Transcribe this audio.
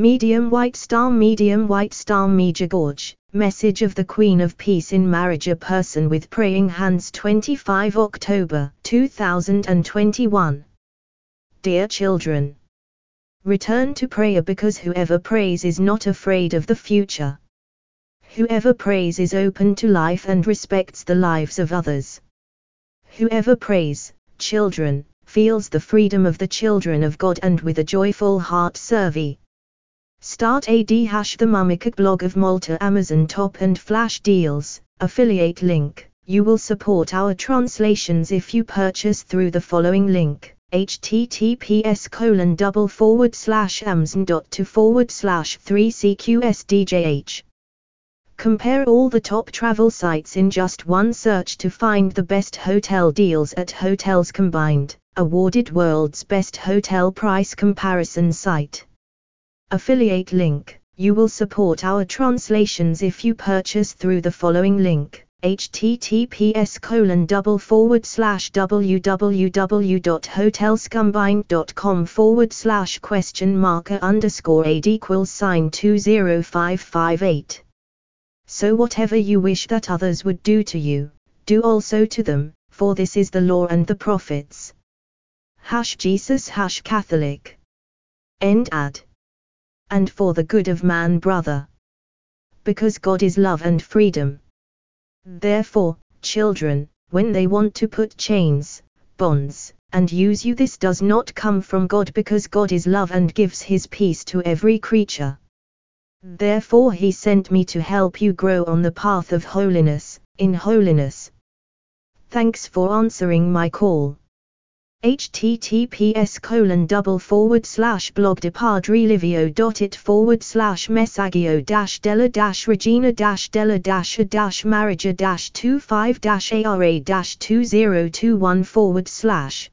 Medium White Star Medium White Star Medjugorje, Message of the Queen of Peace in Marriage A Person with Praying Hands 25 October 2021 Dear children, return to prayer because whoever prays is not afraid of the future. Whoever prays is open to life and respects the lives of others. Whoever prays, children, feels the freedom of the children of God and with a joyful heart serve. Start AD hash the Mummicook blog of Malta Amazon top and flash deals, affiliate link. You will support our translations if you purchase through the following link https colon double forward slash amazon.to to forward slash 3cqsdjh. Compare all the top travel sites in just one search to find the best hotel deals at Hotels Combined, awarded world's best hotel price comparison site. Affiliate link. You will support our translations if you purchase through the following link https colon double forward slash www.hotelscombined.com forward slash question marker underscore aid equals sign 20558. So whatever you wish that others would do to you, do also to them, for this is the law and the prophets. Hash Jesus hash Catholic. End ad and for the good of man brother. Because God is love and freedom. Therefore, children, when they want to put chains, bonds, and use you, this does not come from God because God is love and gives his peace to every creature. Therefore, he sent me to help you grow on the path of holiness, in holiness. Thanks for answering my call https colon double forward slash blog dot it forward slash messagio dash della dash regina dash della dash a dash marriage dash 25 dash ara dash 2021 forward slash